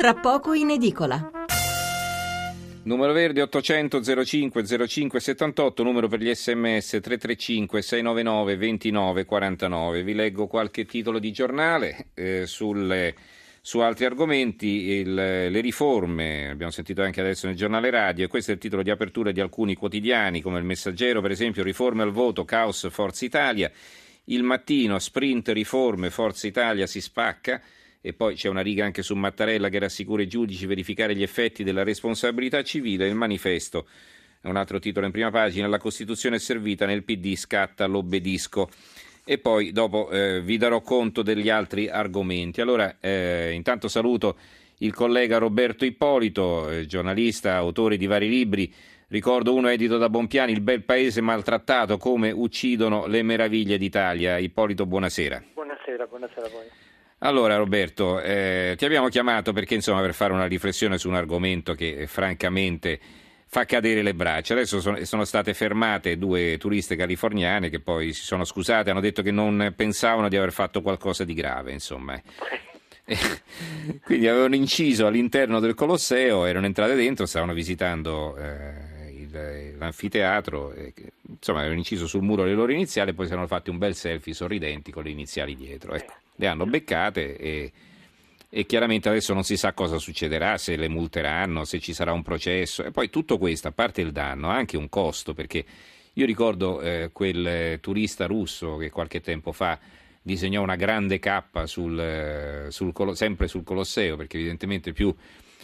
tra poco in edicola. Numero verde 800 05 05 78, numero per gli sms 335 699 29 49. Vi leggo qualche titolo di giornale eh, sulle, su altri argomenti, il, le riforme, abbiamo sentito anche adesso nel giornale radio, e questo è il titolo di apertura di alcuni quotidiani come il Messaggero, per esempio, riforme al voto, caos Forza Italia, il mattino, sprint, riforme, Forza Italia si spacca e poi c'è una riga anche su Mattarella che rassicura i giudici verificare gli effetti della responsabilità civile, il manifesto è un altro titolo in prima pagina, la Costituzione è servita, nel PD scatta l'obbedisco. E poi dopo eh, vi darò conto degli altri argomenti. Allora, eh, intanto saluto il collega Roberto Ippolito, eh, giornalista, autore di vari libri. Ricordo uno edito da Bompiani, Il bel paese maltrattato, come uccidono le meraviglie d'Italia. Ippolito, buonasera. Buonasera, buonasera a voi. Allora Roberto, eh, ti abbiamo chiamato perché insomma per fare una riflessione su un argomento che eh, francamente fa cadere le braccia. Adesso sono, sono, state fermate due turiste californiane che poi si sono scusate, hanno detto che non pensavano di aver fatto qualcosa di grave, insomma. Quindi avevano inciso all'interno del Colosseo, erano entrate dentro, stavano visitando eh, il, l'anfiteatro, insomma avevano inciso sul muro le loro iniziali e poi si erano fatti un bel selfie sorridenti con le iniziali dietro. Ecco le hanno beccate e, e, chiaramente adesso non si sa cosa succederà, se le multeranno, se ci sarà un processo. E poi tutto questo, a parte il danno, ha anche un costo perché io ricordo eh, quel turista russo che qualche tempo fa disegnò una grande cappa sul, sul, sempre sul Colosseo perché evidentemente più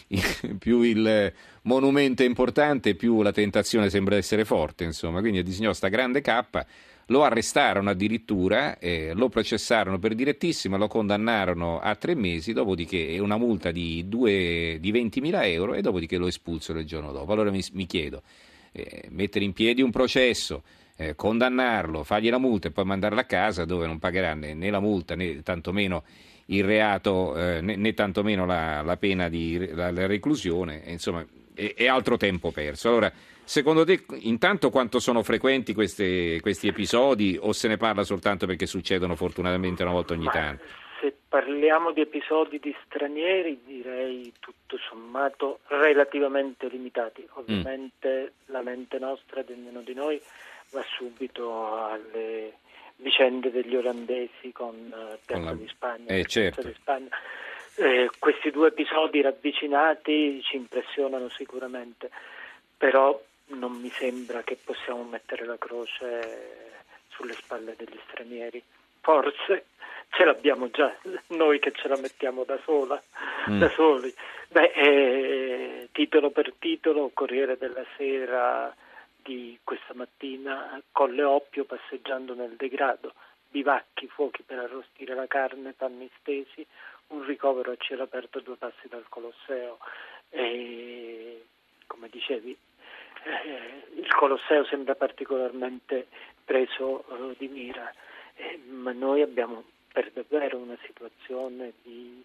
più il monumento è importante, più la tentazione sembra essere forte, insomma. Quindi disegnò questa grande cappa lo arrestarono addirittura, eh, lo processarono per direttissima, lo condannarono a tre mesi, dopodiché una multa di, due, di 20.000 euro e dopodiché lo espulsero il giorno dopo. Allora mi, mi chiedo, eh, mettere in piedi un processo, eh, condannarlo, fargli la multa e poi mandarlo a casa dove non pagherà né, né la multa né tantomeno il reato eh, né, né, tantomeno la, la pena di la, la reclusione, insomma è, è altro tempo perso. Allora, Secondo te, intanto quanto sono frequenti queste, questi episodi o se ne parla soltanto perché succedono fortunatamente una volta ogni Ma tanto? Se parliamo di episodi di stranieri, direi tutto sommato relativamente limitati. Mm. Ovviamente mm. la mente nostra, di ognuno di noi, va subito alle vicende degli olandesi con uh, Piazza la... di Spagna. Eh, certo. di Spagna. Eh, questi due episodi ravvicinati ci impressionano sicuramente, però non mi sembra che possiamo mettere la croce sulle spalle degli stranieri. Forse ce l'abbiamo già noi che ce la mettiamo da sola, mm. da soli. Beh, eh, titolo per titolo, Corriere della Sera di questa mattina, Colle Oppio passeggiando nel degrado, bivacchi, fuochi per arrostire la carne, panni stesi, un ricovero a cielo aperto a due passi dal Colosseo. E, come dicevi, eh, il Colosseo sembra particolarmente preso eh, di mira, eh, ma noi abbiamo per davvero una situazione di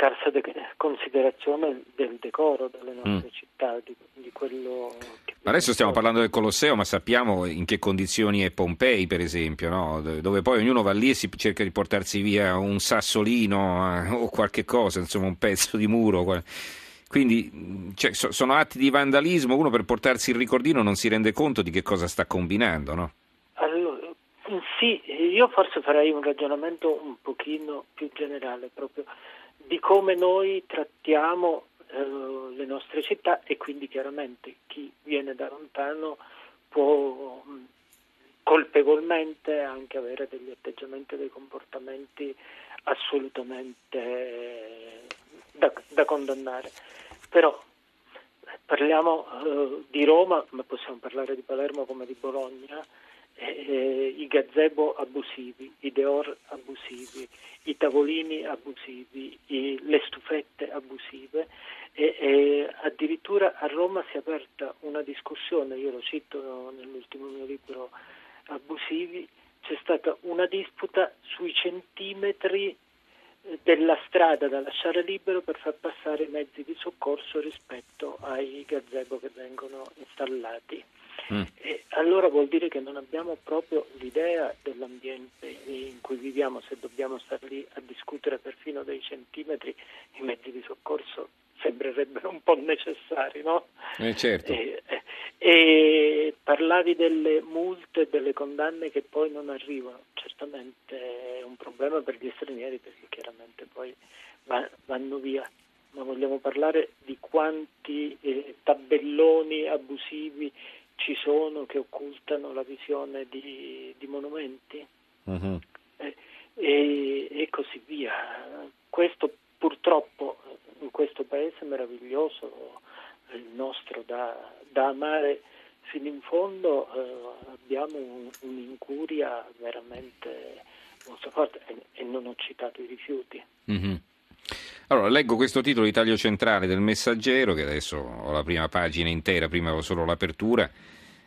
scarsa de- considerazione del decoro delle nostre mm. città, di, di quello che... Adesso stiamo parlando del Colosseo, ma sappiamo in che condizioni è Pompei, per esempio, no? dove poi ognuno va lì e si cerca di portarsi via un sassolino eh, o qualche cosa, insomma un pezzo di muro. Quindi cioè, so, sono atti di vandalismo, uno per portarsi il ricordino non si rende conto di che cosa sta combinando, no? Sì, io forse farei un ragionamento un pochino più generale proprio di come noi trattiamo eh, le nostre città e quindi chiaramente chi viene da lontano può colpevolmente anche avere degli atteggiamenti e dei comportamenti assolutamente da, da condannare. Però parliamo eh, di Roma, ma possiamo parlare di Palermo come di Bologna, eh, i gazebo abusivi, i deor abusivi, i tavolini abusivi, i, le stufette abusive. E, e, addirittura a Roma si è aperta una discussione, io lo cito nell'ultimo mio libro Abusivi, c'è stata una disputa sui centimetri della strada da lasciare libero per far passare i mezzi di soccorso rispetto ai gazebo che vengono installati. Mm. E allora vuol dire che non abbiamo proprio l'idea dell'ambiente in cui viviamo, se dobbiamo stare lì a discutere perfino dei centimetri, i mezzi di soccorso sembrerebbero un po' necessari, no? Eh, certo. e, e, e parlavi delle multe e delle condanne che poi non arrivano, certamente è un problema per gli stranieri perché chiaramente poi vanno via ma vogliamo parlare di quanti eh, tabelloni abusivi ci sono che occultano la visione di, di monumenti uh-huh. eh, e, e, così via. Questo purtroppo in questo paese meraviglioso, il nostro da, da amare fino in fondo, eh, abbiamo un, un'incuria veramente molto forte e, e, non ho citato i rifiuti. Uh-huh. Allora, leggo questo titolo di taglio centrale del Messaggero, che adesso ho la prima pagina intera, prima avevo solo l'apertura.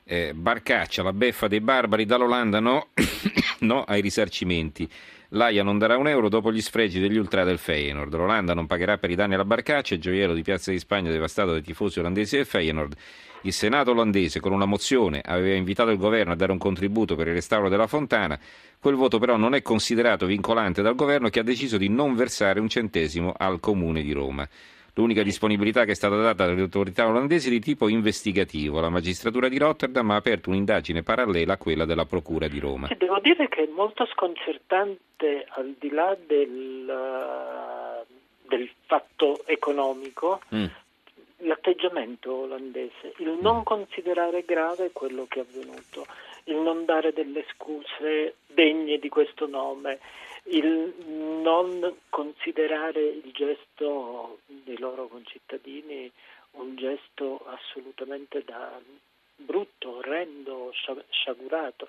Eh, Barcaccia, la beffa dei barbari, dall'Olanda no, no ai risarcimenti. L'AIA non darà un euro dopo gli sfregi degli ultra del Feyenoord. L'Olanda non pagherà per i danni alla Barcaccia, il gioiello di Piazza di Spagna devastato dai tifosi olandesi del Feyenoord. Il Senato olandese, con una mozione, aveva invitato il governo a dare un contributo per il restauro della fontana. Quel voto però non è considerato vincolante dal governo che ha deciso di non versare un centesimo al comune di Roma. L'unica disponibilità che è stata data dalle autorità olandesi è di tipo investigativo. La magistratura di Rotterdam ha aperto un'indagine parallela a quella della Procura di Roma. Devo dire che è molto sconcertante, al di là del, del fatto economico, mm l'atteggiamento olandese, il non considerare grave quello che è avvenuto, il non dare delle scuse degne di questo nome, il non considerare il gesto dei loro concittadini un gesto assolutamente da brutto, orrendo, sciagurato.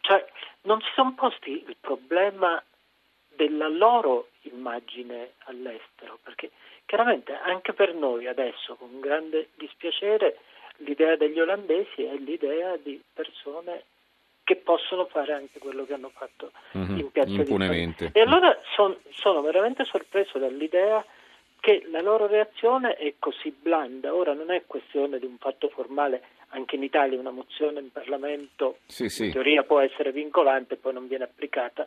Cioè, non si sono posti il problema della loro immagine all'estero, perché Chiaramente anche per noi adesso, con grande dispiacere, l'idea degli olandesi è l'idea di persone che possono fare anche quello che hanno fatto mm-hmm, in Piazza impunemente. E allora son, sono veramente sorpreso dall'idea che la loro reazione è così blanda. Ora non è questione di un fatto formale, anche in Italia una mozione in Parlamento sì, sì. in teoria può essere vincolante e poi non viene applicata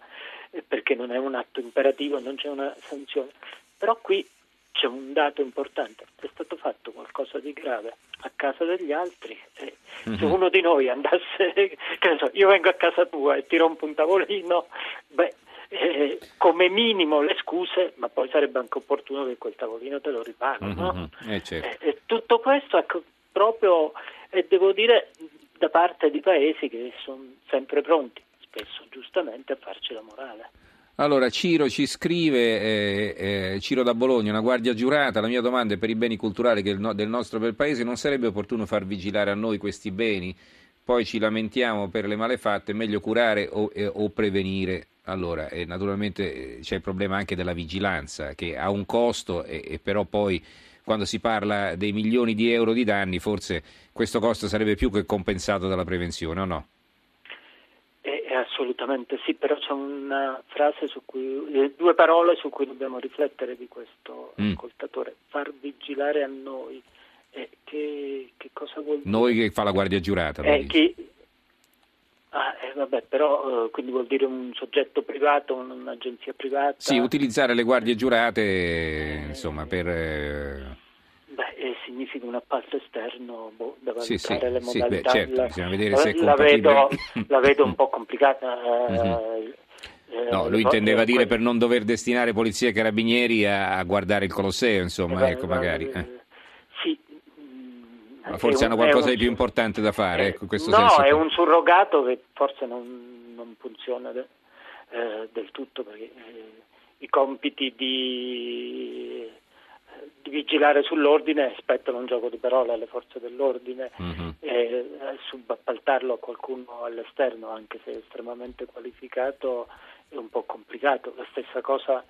eh, perché non è un atto imperativo, non c'è una sanzione. Però qui c'è un dato importante, è stato fatto qualcosa di grave a casa degli altri e mm-hmm. se uno di noi andasse, che ne so, io vengo a casa tua e ti rompo un tavolino, beh, eh, come minimo le scuse, ma poi sarebbe anche opportuno che quel tavolino te lo ripago, mm-hmm. no? eh, certo. e, e tutto questo ecco, proprio, e devo dire, da parte di paesi che sono sempre pronti, spesso giustamente, a farci la morale. Allora, Ciro ci scrive, eh, eh, Ciro da Bologna, una guardia giurata, la mia domanda è per i beni culturali del nostro bel paese, non sarebbe opportuno far vigilare a noi questi beni? Poi ci lamentiamo per le malefatte, meglio curare o, eh, o prevenire? Allora, eh, naturalmente eh, c'è il problema anche della vigilanza, che ha un costo e, e però poi quando si parla dei milioni di euro di danni, forse questo costo sarebbe più che compensato dalla prevenzione, o no? Assolutamente sì, però c'è una frase su cui, eh, due parole su cui dobbiamo riflettere di questo mm. ascoltatore, far vigilare a noi. Eh, che, che, cosa vuol dire? Noi che fa la guardia giurata. Eh, chi... ah, eh, vabbè, però eh, quindi vuol dire un soggetto privato, un'agenzia privata. Sì, utilizzare le guardie giurate insomma, per Beh, eh, significa un appalto esterno boh, da valutare sì, sì, le modalità. Sì, beh, certo, la, bisogna vedere se è la vedo, la vedo un po' complicata. Mm-hmm. Eh, no, lui intendeva eh, dire per non dover destinare polizia e carabinieri a, a guardare il Colosseo, insomma, ecco, magari. Eh. Ma forse hanno qualcosa un, di più importante da fare, ecco, questo No, senso è un surrogato che forse non, non funziona de, eh, del tutto, perché i compiti di di vigilare sull'ordine spettano un gioco di parole alle forze dell'ordine mm-hmm. e subappaltarlo a qualcuno all'esterno, anche se estremamente qualificato, è un po' complicato. La stessa cosa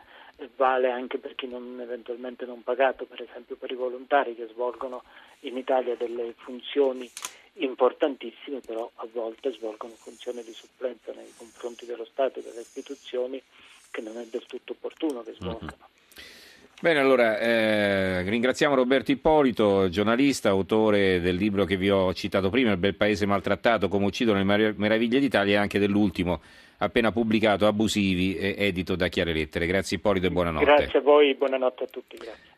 vale anche per chi non, eventualmente non pagato, per esempio per i volontari che svolgono in Italia delle funzioni importantissime, però a volte svolgono funzioni di supplenza nei confronti dello Stato e delle istituzioni che non è del tutto opportuno che svolgano. Mm-hmm. Bene, allora eh, ringraziamo Roberto Ippolito, giornalista, autore del libro che vi ho citato prima, Il bel paese maltrattato, come uccidono le meraviglie d'Italia e anche dell'ultimo appena pubblicato, Abusivi, edito da Chiare Lettere. Grazie Ippolito e buonanotte. Grazie a voi, buonanotte a tutti. Grazie.